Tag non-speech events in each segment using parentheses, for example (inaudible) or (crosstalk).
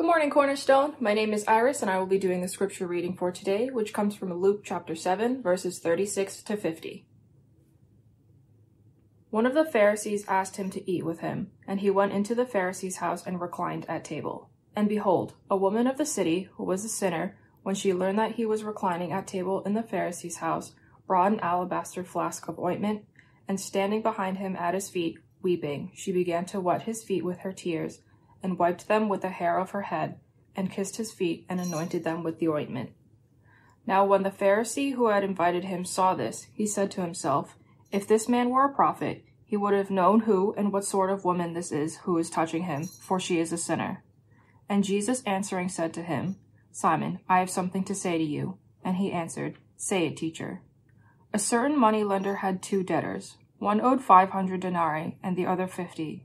Good morning, Cornerstone. My name is Iris, and I will be doing the scripture reading for today, which comes from Luke chapter 7, verses 36 to 50. One of the Pharisees asked him to eat with him, and he went into the Pharisee's house and reclined at table. And behold, a woman of the city, who was a sinner, when she learned that he was reclining at table in the Pharisee's house, brought an alabaster flask of ointment, and standing behind him at his feet, weeping, she began to wet his feet with her tears and wiped them with the hair of her head, and kissed his feet, and anointed them with the ointment. Now when the Pharisee who had invited him saw this, he said to himself, If this man were a prophet, he would have known who and what sort of woman this is who is touching him, for she is a sinner. And Jesus answering said to him, Simon, I have something to say to you. And he answered, Say it, teacher. A certain money lender had two debtors. One owed five hundred denarii, and the other fifty.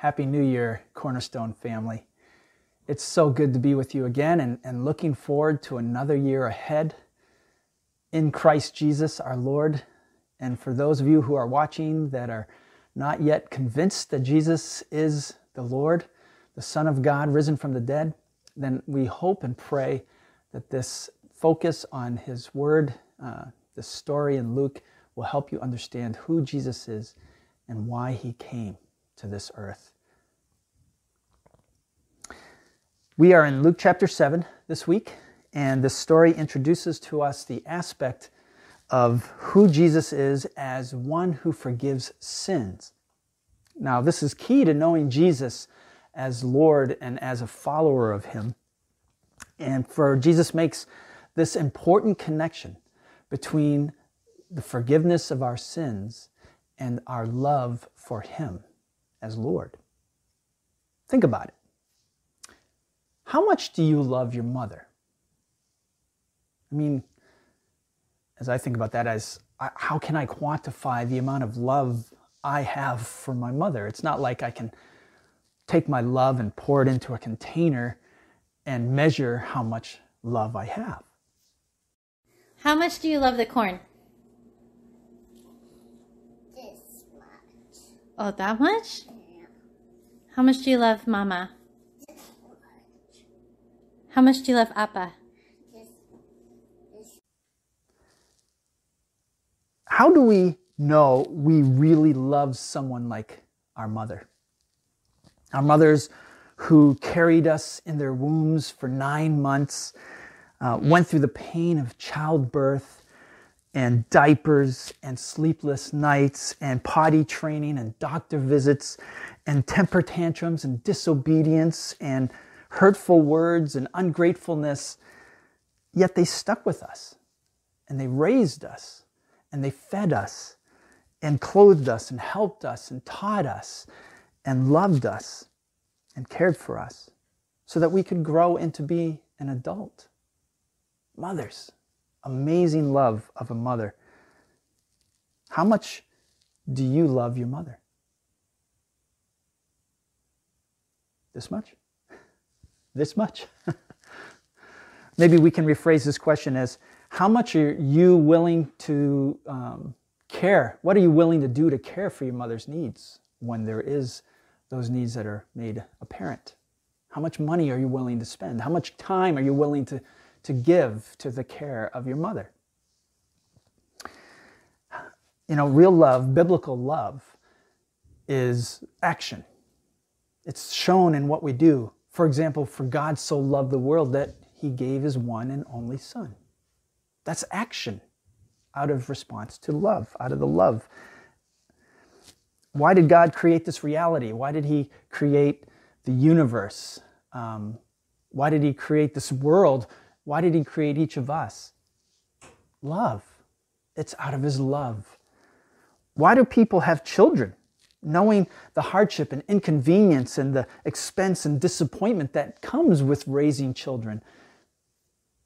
Happy New Year, Cornerstone family. It's so good to be with you again and, and looking forward to another year ahead in Christ Jesus our Lord. And for those of you who are watching that are not yet convinced that Jesus is the Lord, the Son of God risen from the dead, then we hope and pray that this focus on His Word, uh, the story in Luke, will help you understand who Jesus is and why He came to this earth. We are in Luke chapter 7 this week, and this story introduces to us the aspect of who Jesus is as one who forgives sins. Now, this is key to knowing Jesus as Lord and as a follower of Him. And for Jesus makes this important connection between the forgiveness of our sins and our love for Him as Lord. Think about it. How much do you love your mother? I mean, as I think about that, as how can I quantify the amount of love I have for my mother? It's not like I can take my love and pour it into a container and measure how much love I have. How much do you love the corn? This much. Oh, that much? How much do you love Mama? How much do you love Appa? How do we know we really love someone like our mother? Our mothers who carried us in their wombs for nine months, uh, went through the pain of childbirth and diapers and sleepless nights and potty training and doctor visits and temper tantrums and disobedience and hurtful words and ungratefulness. Yet they stuck with us and they raised us and they fed us and clothed us and helped us and taught us and loved us and cared for us so that we could grow into be an adult. Mothers, amazing love of a mother. How much do you love your mother? This much? (laughs) This much? (laughs) Maybe we can rephrase this question as how much are you willing to um, care? What are you willing to do to care for your mother's needs when there is those needs that are made apparent? How much money are you willing to spend? How much time are you willing to, to give to the care of your mother? You know, real love, biblical love, is action. It's shown in what we do For example, for God so loved the world that he gave his one and only Son. That's action out of response to love, out of the love. Why did God create this reality? Why did he create the universe? Um, why did he create this world? Why did he create each of us? Love. It's out of his love. Why do people have children? Knowing the hardship and inconvenience and the expense and disappointment that comes with raising children.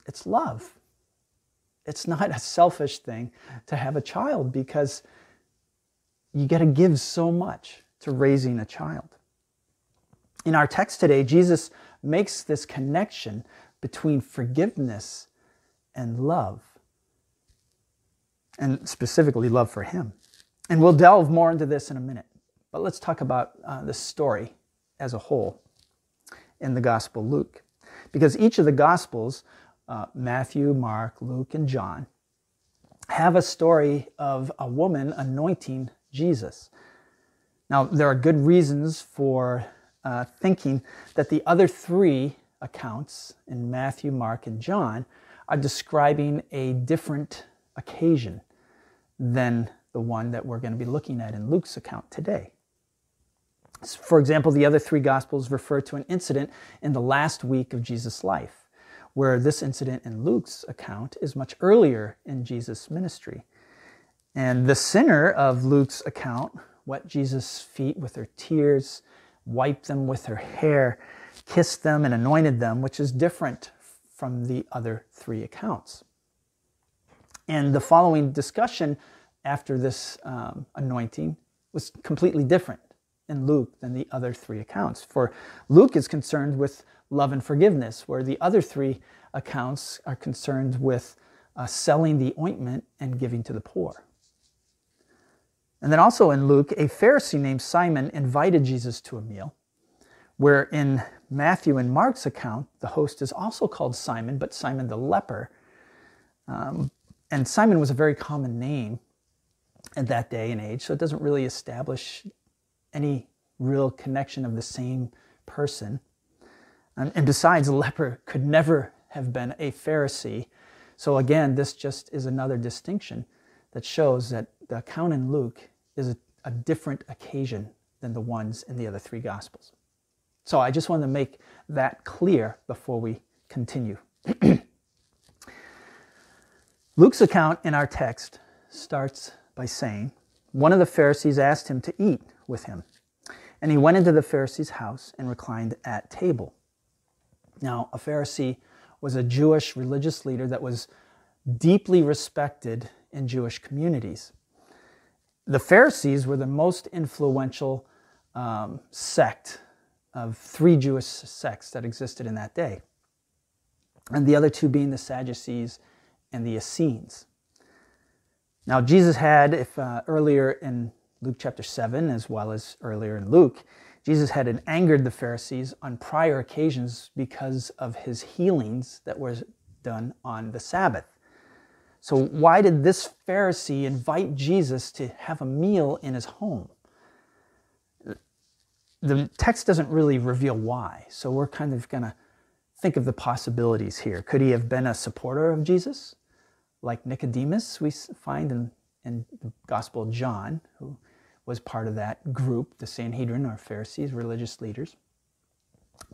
It's love. It's not a selfish thing to have a child because you got to give so much to raising a child. In our text today, Jesus makes this connection between forgiveness and love, and specifically love for Him. And we'll delve more into this in a minute. But let's talk about uh, the story as a whole in the Gospel Luke. Because each of the Gospels, uh, Matthew, Mark, Luke, and John, have a story of a woman anointing Jesus. Now, there are good reasons for uh, thinking that the other three accounts in Matthew, Mark, and John are describing a different occasion than the one that we're going to be looking at in Luke's account today. For example, the other three Gospels refer to an incident in the last week of Jesus' life, where this incident in Luke's account is much earlier in Jesus' ministry. And the sinner of Luke's account wet Jesus' feet with her tears, wiped them with her hair, kissed them, and anointed them, which is different from the other three accounts. And the following discussion after this um, anointing was completely different in Luke than the other three accounts. For Luke is concerned with love and forgiveness, where the other three accounts are concerned with uh, selling the ointment and giving to the poor. And then also in Luke, a Pharisee named Simon invited Jesus to a meal, where in Matthew and Mark's account, the host is also called Simon, but Simon the leper. Um, and Simon was a very common name at that day and age, so it doesn't really establish any real connection of the same person. And, and besides, a leper could never have been a Pharisee. So again, this just is another distinction that shows that the account in Luke is a, a different occasion than the ones in the other three Gospels. So I just wanted to make that clear before we continue. (clears throat) Luke's account in our text starts by saying, One of the Pharisees asked him to eat with him. And he went into the Pharisee's house and reclined at table. Now, a Pharisee was a Jewish religious leader that was deeply respected in Jewish communities. The Pharisees were the most influential um, sect of three Jewish sects that existed in that day, and the other two being the Sadducees and the Essenes. Now, Jesus had, if uh, earlier in Luke chapter 7, as well as earlier in Luke, Jesus had angered the Pharisees on prior occasions because of his healings that were done on the Sabbath. So, why did this Pharisee invite Jesus to have a meal in his home? The text doesn't really reveal why, so we're kind of going to think of the possibilities here. Could he have been a supporter of Jesus, like Nicodemus, we find in, in the Gospel of John, who was part of that group, the Sanhedrin, or Pharisees, religious leaders?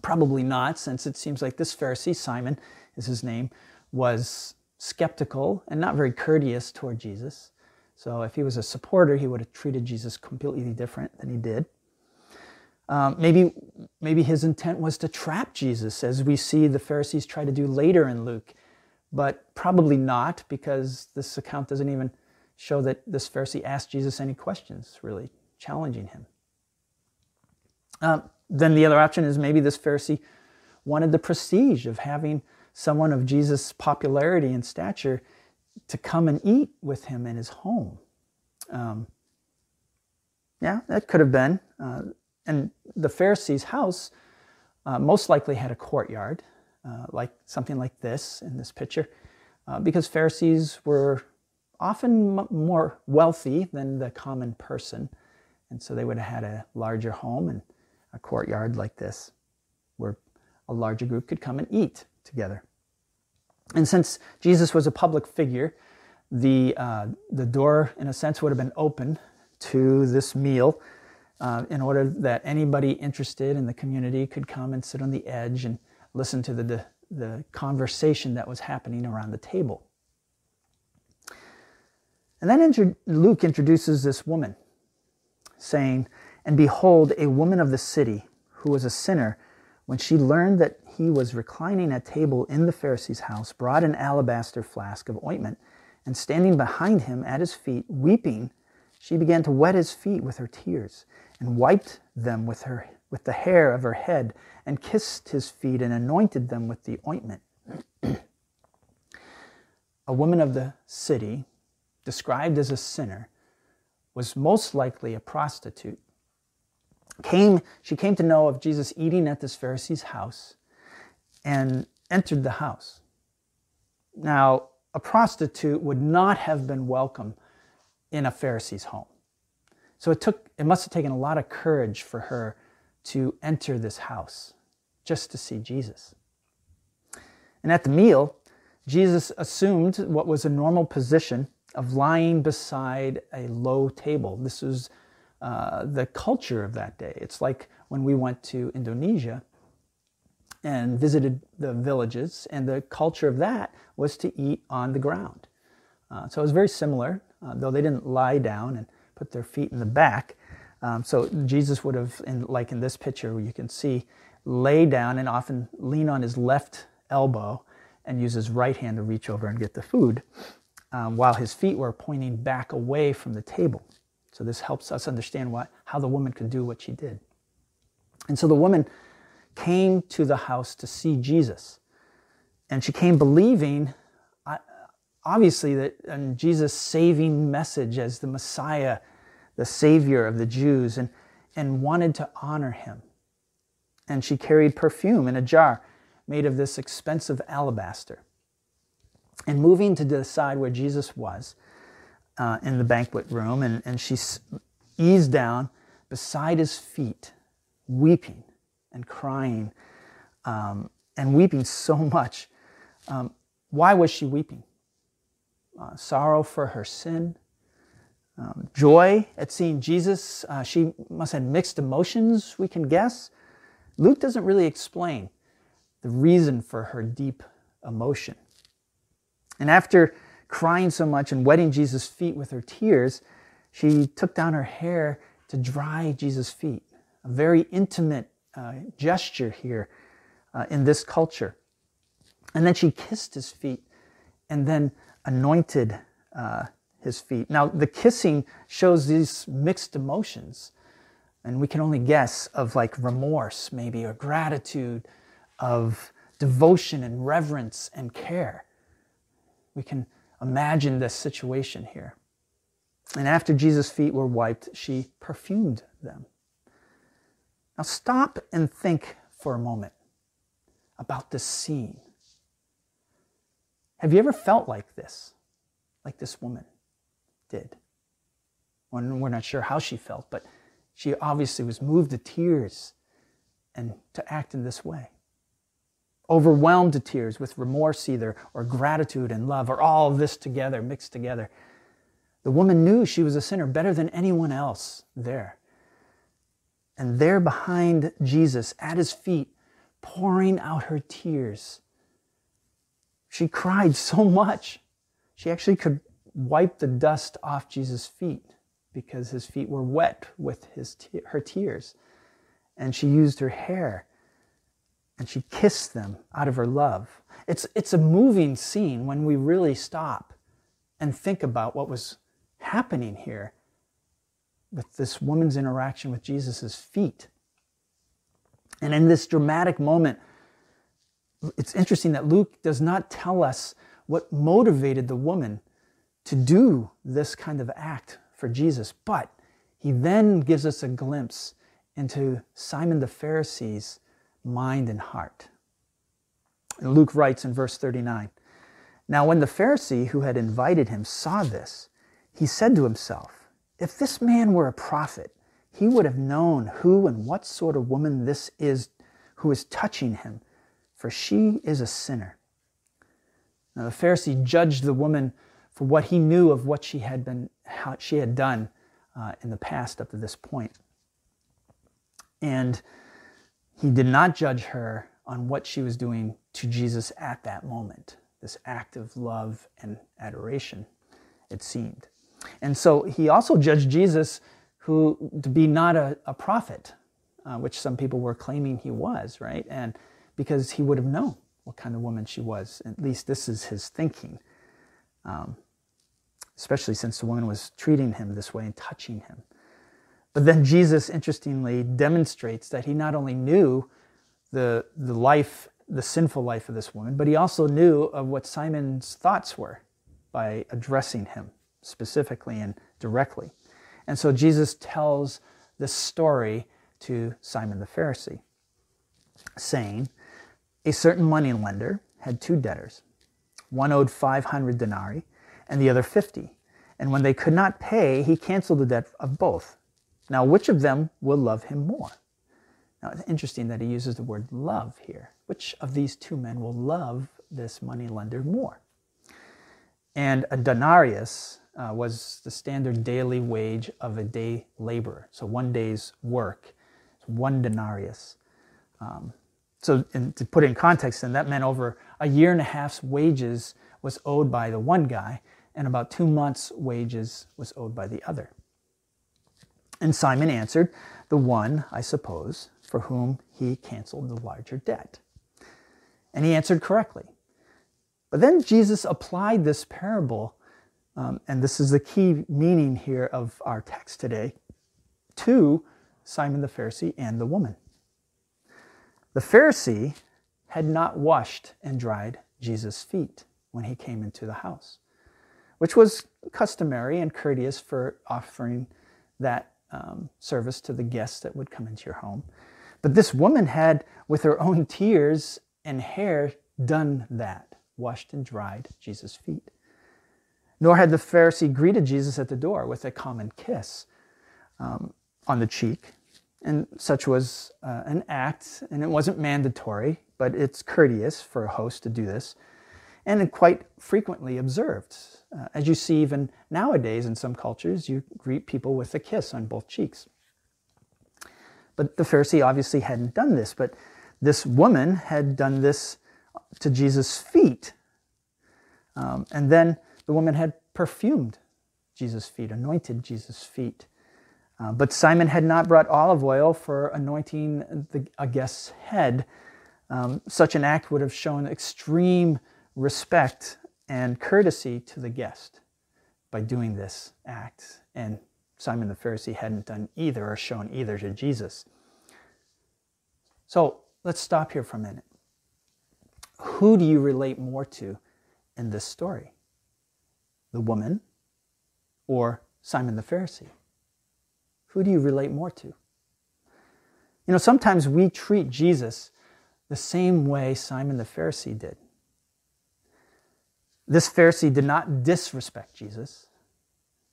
Probably not, since it seems like this Pharisee, Simon is his name, was skeptical and not very courteous toward Jesus. So if he was a supporter, he would have treated Jesus completely different than he did. Um, maybe, maybe his intent was to trap Jesus, as we see the Pharisees try to do later in Luke, but probably not, because this account doesn't even show that this Pharisee asked Jesus any questions, really challenging him. Um, then the other option is maybe this Pharisee wanted the prestige of having someone of Jesus' popularity and stature to come and eat with him in his home. Um, yeah, that could have been. Uh, and the Pharisee's house uh, most likely had a courtyard, uh, like something like this in this picture, uh, because Pharisees were often m- more wealthy than the common person. And so they would have had a larger home and a courtyard like this, where a larger group could come and eat together. And since Jesus was a public figure, the, uh, the door, in a sense, would have been open to this meal uh, in order that anybody interested in the community could come and sit on the edge and listen to the, the, the conversation that was happening around the table. And then inter- Luke introduces this woman, saying, And behold, a woman of the city who was a sinner, when she learned that he was reclining at table in the Pharisee's house, brought an alabaster flask of ointment, and standing behind him at his feet, weeping, she began to wet his feet with her tears, and wiped them with, her, with the hair of her head, and kissed his feet, and anointed them with the ointment. (clears throat) a woman of the city, described as a sinner, was most likely a prostitute. Came, she came to know of Jesus eating at this Pharisee's house and entered the house. Now, a prostitute would not have been welcome in a Pharisee's home. So it took it must have taken a lot of courage for her to enter this house just to see Jesus. And at the meal, Jesus assumed what was a normal position of lying beside a low table. This was uh, the culture of that day. It's like when we went to Indonesia and visited the villages, and the culture of that was to eat on the ground. Uh, so it was very similar, uh, though they didn't lie down and put their feet in the back. Um, so Jesus would have, in, like in this picture, you can see, lay down and often lean on his left elbow and use his right hand to reach over and get the food, um, while his feet were pointing back away from the table. So this helps us understand what, how the woman could do what she did. And so the woman came to the house to see Jesus. And she came believing, obviously, that and Jesus' saving message as the Messiah, the Savior of the Jews, and, and wanted to honor him. And she carried perfume in a jar made of this expensive alabaster. And moving to the side where Jesus was uh, in the banquet room, and, and she eased down beside his feet, weeping and crying um, and weeping so (laughs) much. Um, why was she weeping? Uh, sorrow for her sin, um, joy at seeing Jesus. Uh, she must have mixed emotions, we can guess. Luke doesn't really explain the reason for her deep emotion. And after crying so much and wetting Jesus' feet with her tears, she took down her hair to dry Jesus' feet. A very intimate uh, gesture here uh, in this culture. And then she kissed his feet and then anointed uh, his feet. Now, the kissing shows these mixed emotions. And we can only guess of like remorse, maybe, or gratitude, of devotion and reverence and care. We can imagine this situation here. And after Jesus' feet were wiped, she perfumed them. Now stop and think for a moment about this scene. Have you ever felt like this? Like this woman did? we're not sure how she felt, but she obviously was moved to tears and to act in this way. Overwhelmed to tears with remorse, either, or gratitude and love, or all of this together, mixed together. The woman knew she was a sinner better than anyone else there. And there behind Jesus, at his feet, pouring out her tears, she cried so much. She actually could wipe the dust off Jesus' feet because his feet were wet with his te- her tears. And she used her hair and she kissed them out of her love. It's, it's a moving scene when we really stop and think about what was happening here with this woman's interaction with Jesus' feet. And in this dramatic moment, it's interesting that Luke does not tell us what motivated the woman to do this kind of act for Jesus, but he then gives us a glimpse into Simon the Pharisee's mind and heart. And Luke writes in verse 39 Now, when the Pharisee who had invited him saw this, he said to himself, if this man were a prophet, he would have known who and what sort of woman this is who is touching him, for she is a sinner. Now the Pharisee judged the woman for what he knew of what she had been, how she had done uh, in the past up to this point. And he did not judge her on what she was doing to Jesus at that moment, this act of love and adoration, it seemed. And so he also judged Jesus who to be not a, a prophet, uh, which some people were claiming he was, right? And because he would have known what kind of woman she was. At least this is his thinking. Um, especially since the woman was treating him this way and touching him. But then Jesus, interestingly, demonstrates that he not only knew the, the life, the sinful life of this woman, but he also knew of what Simon's thoughts were by addressing him specifically and directly. And so Jesus tells this story to Simon the Pharisee, saying, A certain money lender had two debtors. One owed 500 denarii and the other 50. And when they could not pay, he canceled the debt of both. Now, which of them will love him more? Now, it's interesting that he uses the word love here. Which of these two men will love this money lender more? And a denarius uh, was the standard daily wage of a day laborer. So one day's work, one denarius. Um, so in, to put it in context, then that meant over a year and a half's wages was owed by the one guy, and about two months' wages was owed by the other. And Simon answered, The one, I suppose, for whom he canceled the larger debt. And he answered correctly. But then Jesus applied this parable, um, and this is the key meaning here of our text today, to Simon the Pharisee and the woman. The Pharisee had not washed and dried Jesus' feet when he came into the house, which was customary and courteous for offering that um, service to the guests that would come into your home. But this woman had, with her own tears and hair, done that, washed and dried Jesus' feet. Nor had the Pharisee greeted Jesus at the door with a common kiss um, on the cheek. And such was uh, an act, and it wasn't mandatory, but it's courteous for a host to do this, and quite frequently observed. Uh, as you see even nowadays in some cultures, you greet people with a kiss on both cheeks. But the Pharisee obviously hadn't done this, but this woman had done this to Jesus' feet. Um, and then the woman had perfumed Jesus' feet, anointed Jesus' feet. Uh, but Simon had not brought olive oil for anointing the, a guest's head. Um, such an act would have shown extreme respect and courtesy to the guest by doing this act. And Simon the Pharisee hadn't done either or shown either to Jesus. So let's stop here for a minute. Who do you relate more to in this story? The woman or Simon the Pharisee? Who do you relate more to? You know, sometimes we treat Jesus the same way Simon the Pharisee did. This Pharisee did not disrespect Jesus.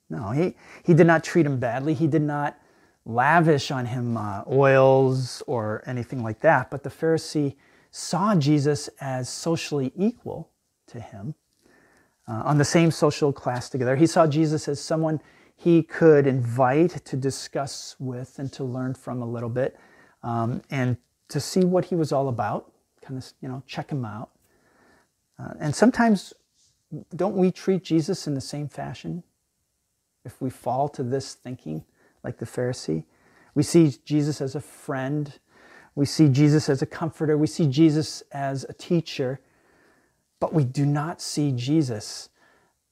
No, he, he did not treat him badly. He did not lavish on him uh, oils or anything like that. But the Pharisee saw Jesus as socially equal to him, uh, on the same social class together. He saw Jesus as someone he could invite to discuss with and to learn from a little bit um, and to see what he was all about, kind of, you know, check him out. Uh, and sometimes, don't we treat Jesus in the same fashion? If we fall to this thinking, like the Pharisee, we see Jesus as a friend, we see Jesus as a comforter, we see Jesus as a teacher, but we do not see Jesus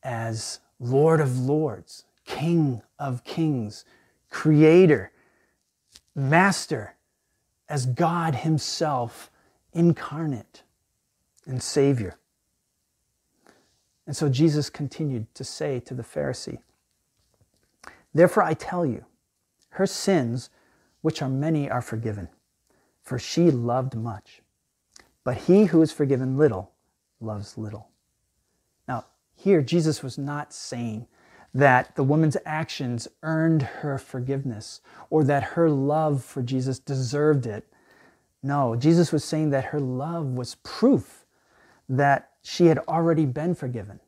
as Lord of Lords, King of kings, creator, master, as God Himself incarnate and Savior. And so Jesus continued to say to the Pharisee, Therefore I tell you, her sins, which are many, are forgiven, for she loved much. But he who is forgiven little loves little. Now, here Jesus was not saying that the woman's actions earned her forgiveness or that her love for Jesus deserved it. No, Jesus was saying that her love was proof that she had already been forgiven.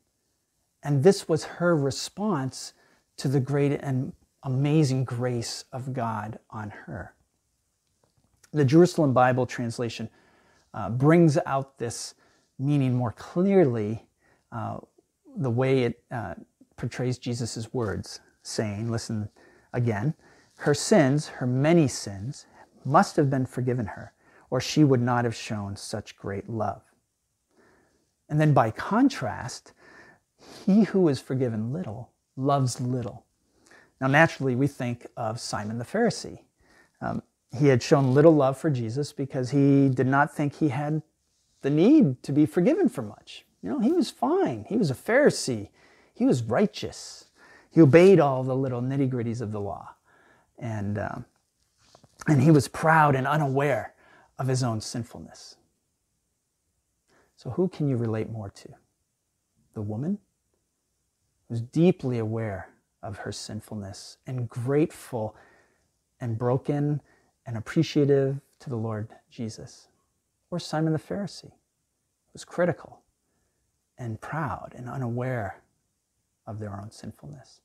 And this was her response to the great and amazing grace of God on her. The Jerusalem Bible translation uh, brings out this meaning more clearly uh, the way it uh, portrays Jesus' words, saying, Listen again, her sins, her many sins, must have been forgiven her, or she would not have shown such great love. And then by contrast, he who is forgiven little loves little. Now, naturally, we think of Simon the Pharisee. Um, he had shown little love for Jesus because he did not think he had the need to be forgiven for much. You know, he was fine. He was a Pharisee. He was righteous. He obeyed all the little nitty gritties of the law. And, um, and he was proud and unaware of his own sinfulness. So, who can you relate more to? The woman who's deeply aware of her sinfulness and grateful and broken and appreciative to the Lord Jesus. Or Simon the Pharisee, who's critical and proud and unaware of their own sinfulness.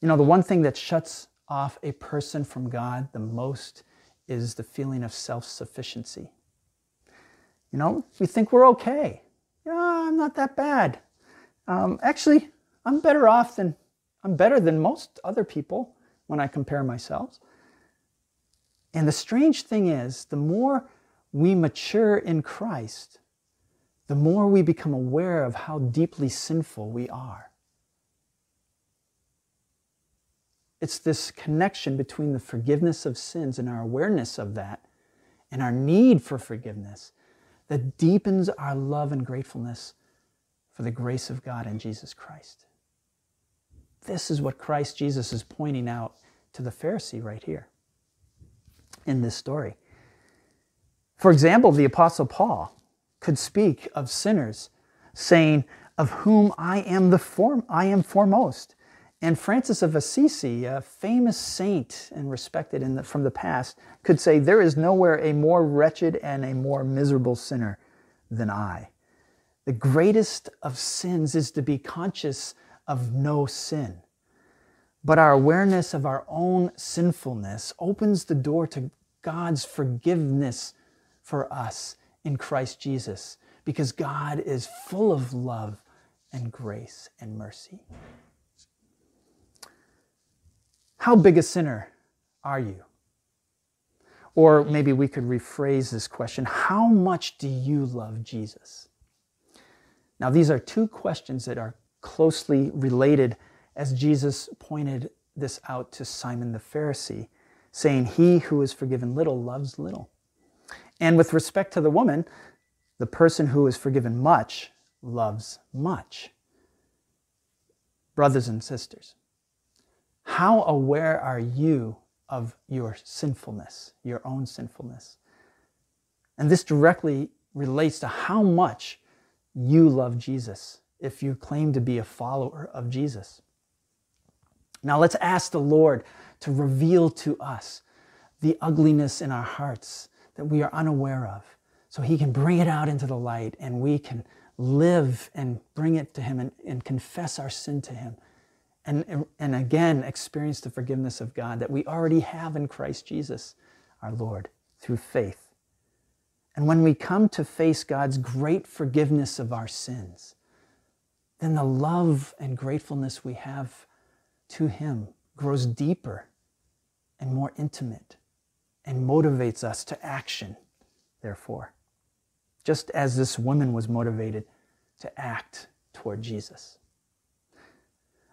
You know, the one thing that shuts off a person from God the most is the feeling of self sufficiency. You know, we think we're okay. Yeah, I'm not that bad. Um, actually, I'm better off than I'm better than most other people when I compare myself. And the strange thing is, the more we mature in Christ, the more we become aware of how deeply sinful we are. It's this connection between the forgiveness of sins and our awareness of that and our need for forgiveness that deepens our love and gratefulness for the grace of God in Jesus Christ. This is what Christ Jesus is pointing out to the Pharisee right here in this story. For example, the Apostle Paul could speak of sinners, saying, Of whom I am the form I am foremost. And Francis of Assisi, a famous saint and respected the, from the past, could say, There is nowhere a more wretched and a more miserable sinner than I. The greatest of sins is to be conscious of no sin. But our awareness of our own sinfulness opens the door to God's forgiveness for us in Christ Jesus because God is full of love and grace and mercy. How big a sinner are you? Or maybe we could rephrase this question How much do you love Jesus? Now, these are two questions that are closely related as Jesus pointed this out to Simon the Pharisee, saying, He who is forgiven little loves little. And with respect to the woman, the person who is forgiven much loves much. Brothers and sisters, how aware are you of your sinfulness, your own sinfulness? And this directly relates to how much you love Jesus if you claim to be a follower of Jesus. Now let's ask the Lord to reveal to us the ugliness in our hearts that we are unaware of. So he can bring it out into the light and we can live and bring it to him and, and confess our sin to him. And, and again experience the forgiveness of God that we already have in Christ Jesus, our Lord, through faith. And when we come to face God's great forgiveness of our sins, then the love and gratefulness we have to Him grows deeper and more intimate and motivates us to action, therefore, just as this woman was motivated to act toward Jesus.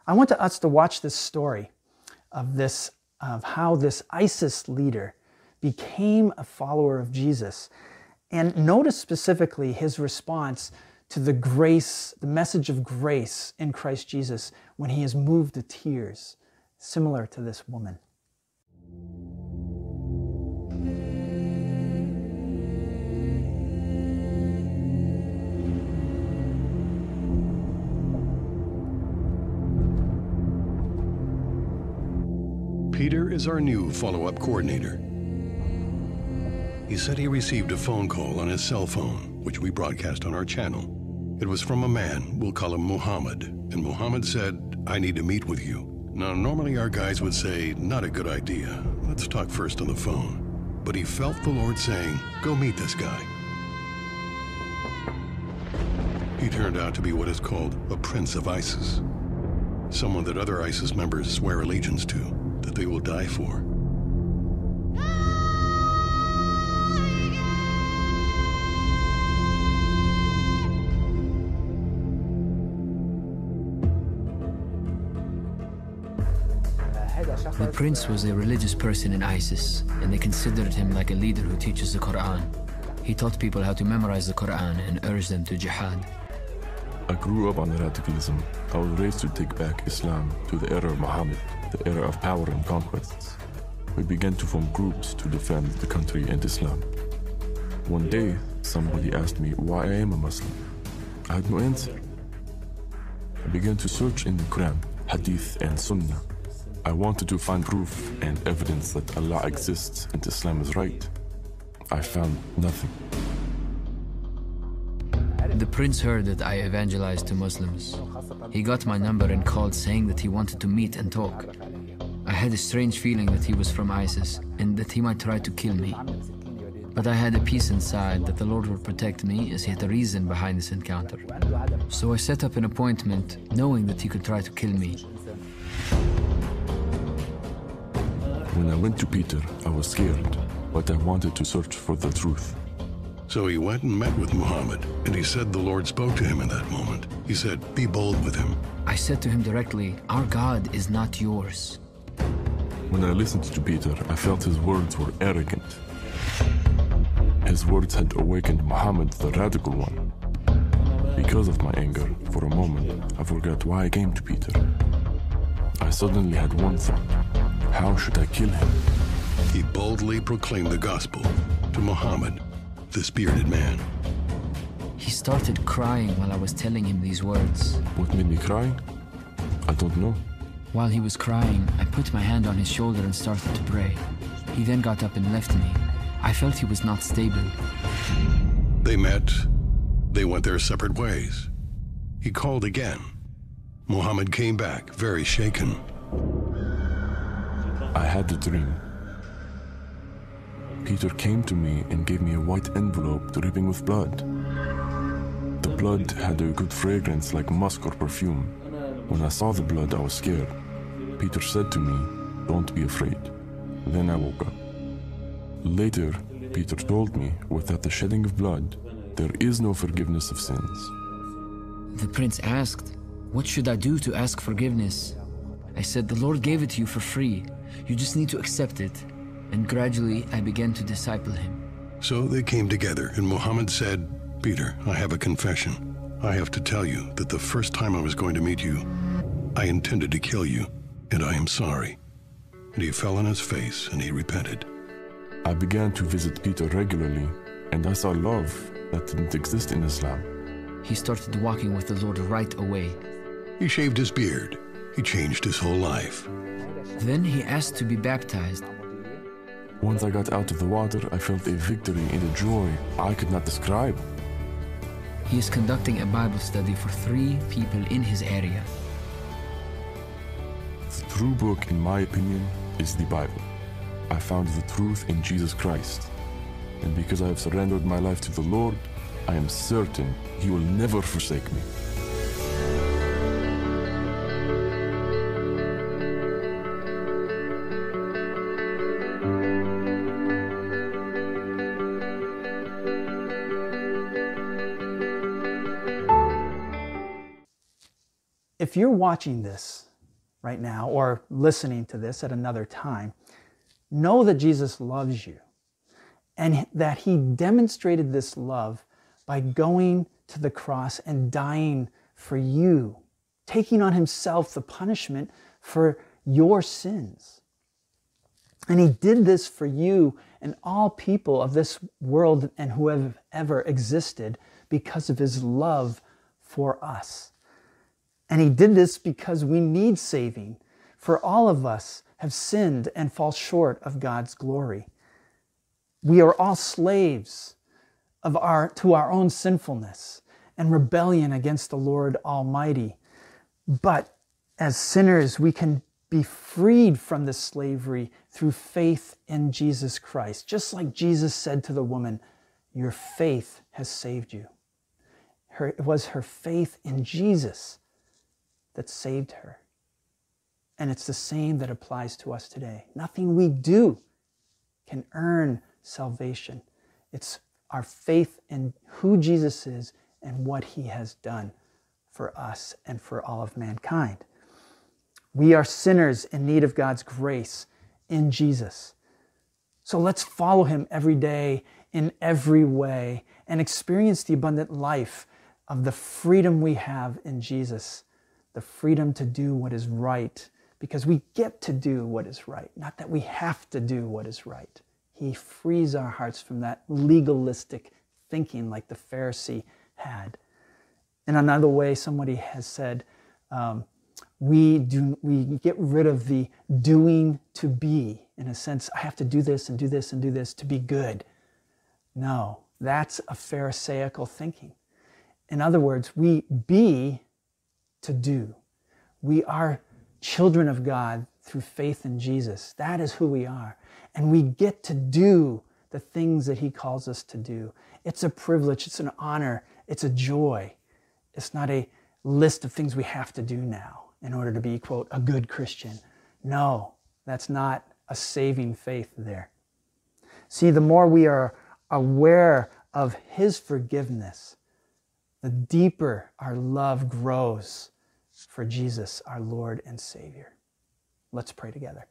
I want us to watch this story of this of how this ISIS leader became a follower of Jesus and notice specifically his response to the grace, the message of grace in Christ Jesus when he is moved to tears, similar to this woman. Peter is our new follow up coordinator. He said he received a phone call on his cell phone, which we broadcast on our channel. It was from a man, we'll call him Muhammad, and Muhammad said, I need to meet with you. Now, normally our guys would say, not a good idea. Let's talk first on the phone. But he felt the Lord saying, Go meet this guy. He turned out to be what is called a prince of ISIS. Someone that other ISIS members swear allegiance to, they will die for. The prince was a religious person in ISIS, and they considered him like a leader who teaches the Quran. He taught people how to memorize the Quran and urged them to jihad. I grew up on radicalism. I was raised to take back Islam to the era of Muhammad, the era of power and conquests. We began to form groups to defend the country and Islam. One day, somebody asked me why I am a Muslim. I had no answer. I began to search in the Quran, Hadith, and Sunnah. I wanted to find proof and evidence that Allah exists and Islam is right. I found nothing. Prince heard that I evangelized to Muslims. He got my number and called saying that he wanted to meet and talk. I had a strange feeling that he was from ISIS and that he might try to kill me. But I had a peace inside that the Lord would protect me as he had a reason behind this encounter. So I set up an appointment knowing that he could try to kill me. When I went to Peter, I was scared, but I wanted to search for the truth. So he went and met with Muhammad, and he said the Lord spoke to him in that moment. He said, Be bold with him. I said to him directly, Our God is not yours. When I listened to Peter, I felt his words were arrogant. His words had awakened Muhammad, the radical one. Because of my anger, for a moment, I forgot why I came to Peter. I suddenly had one thought how should I kill him? He boldly proclaimed the gospel to Muhammad, this bearded man. He started crying while I was telling him these words. What made me cry? I don't know. While he was crying, I put my hand on his shoulder and started to pray. He then got up and left me. I felt he was not stable. They met. They went their separate ways. He called again. Muhammad came back, very shaken. I had a dream. Peter came to me and gave me a white envelope dripping with blood. The blood had a good fragrance like musk or perfume. When I saw the blood, I was scared. Peter said to me, Don't be afraid. Then I woke up. Later, Peter told me, without the shedding of blood, there is no forgiveness of sins. The prince asked, What should I do to ask forgiveness? I said, The Lord gave it to you for free. You just need to accept it. And gradually, I began to disciple him. So they came together, and Muhammad said, Peter, I have a confession. I have to tell you that the first time I was going to meet you, I intended to kill you, and I am sorry. And he fell on his face and he repented. I began to visit Peter regularly, and I saw love that didn't exist in Islam. He started walking with the Lord right away. He shaved his beard. He changed his whole life. Then he asked to be baptized. Once I got out of the water, I felt a victory and a joy I could not describe. He is conducting a Bible study for three people in his area. The true book, in my opinion, is the Bible. I found the truth in Jesus Christ. And because I have surrendered my life to the Lord, I am certain He will never forsake me. If you're watching this right now or listening to this at another time, know that Jesus loves you and that he demonstrated this love by going to the cross and dying for you, taking on himself the punishment for your sins. And he did this for you and all people of this world and who have ever existed because of his love for us. And he did this because we need saving, for all of us have sinned and fall short of God's glory. We are all slaves of our, to our own sinfulness and rebellion against the Lord Almighty. But as sinners, we can be freed from this slavery through faith in Jesus Christ. Just like Jesus said to the woman, Your faith has saved you. Her, it was her faith in Jesus that saved her. And it's the same that applies to us today. Nothing we do can earn salvation. It's our faith in who Jesus is and what he has done for us and for all of mankind. We are sinners in need of God's grace in Jesus. So let's follow him every day in every way and experience the abundant life of the freedom we have in Jesus, the freedom to do what is right, because we get to do what is right, not that we have to do what is right. He frees our hearts from that legalistic thinking like the Pharisee had. In another way, somebody has said, um, we do we get rid of the doing to be in a sense i have to do this and do this and do this to be good no that's a pharisaical thinking in other words we be to do. We are children of god through faith in jesus. That is who we are. And we get to do the things that he calls us to do. It's a privilege. It's an honor. It's a joy. It's not a list of things we have to do now in order to be, quote, a good Christian. No, that's not a saving faith there. See, the more we are aware of His forgiveness, the deeper our love grows for Jesus, our Lord and Savior. Let's pray together.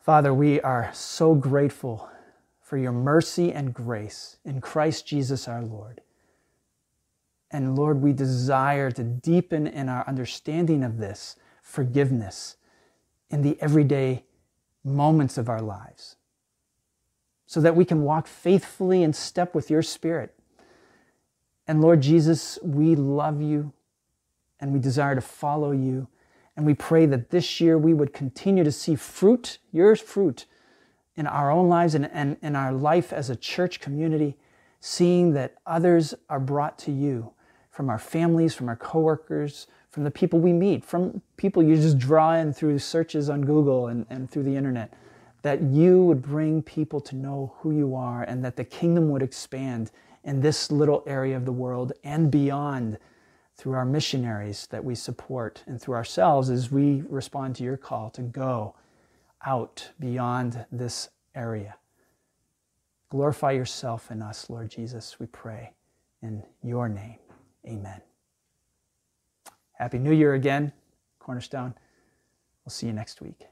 Father, we are so grateful for your mercy and grace in Christ Jesus our Lord. And Lord, we desire to deepen in our understanding of this forgiveness in the everyday moments of our lives so that we can walk faithfully in step with your Spirit. And Lord Jesus, we love you and we desire to follow you. And we pray that this year we would continue to see fruit, your fruit, in our own lives and, and in our life as a church community, seeing that others are brought to you from our families, from our coworkers, from the people we meet, from people you just draw in through searches on Google and, and through the internet, that you would bring people to know who you are and that the kingdom would expand in this little area of the world and beyond through our missionaries that we support and through ourselves as we respond to your call to go out beyond this area. Glorify yourself in us, Lord Jesus, we pray in your name. Amen. Happy New Year again, Cornerstone. We'll see you next week.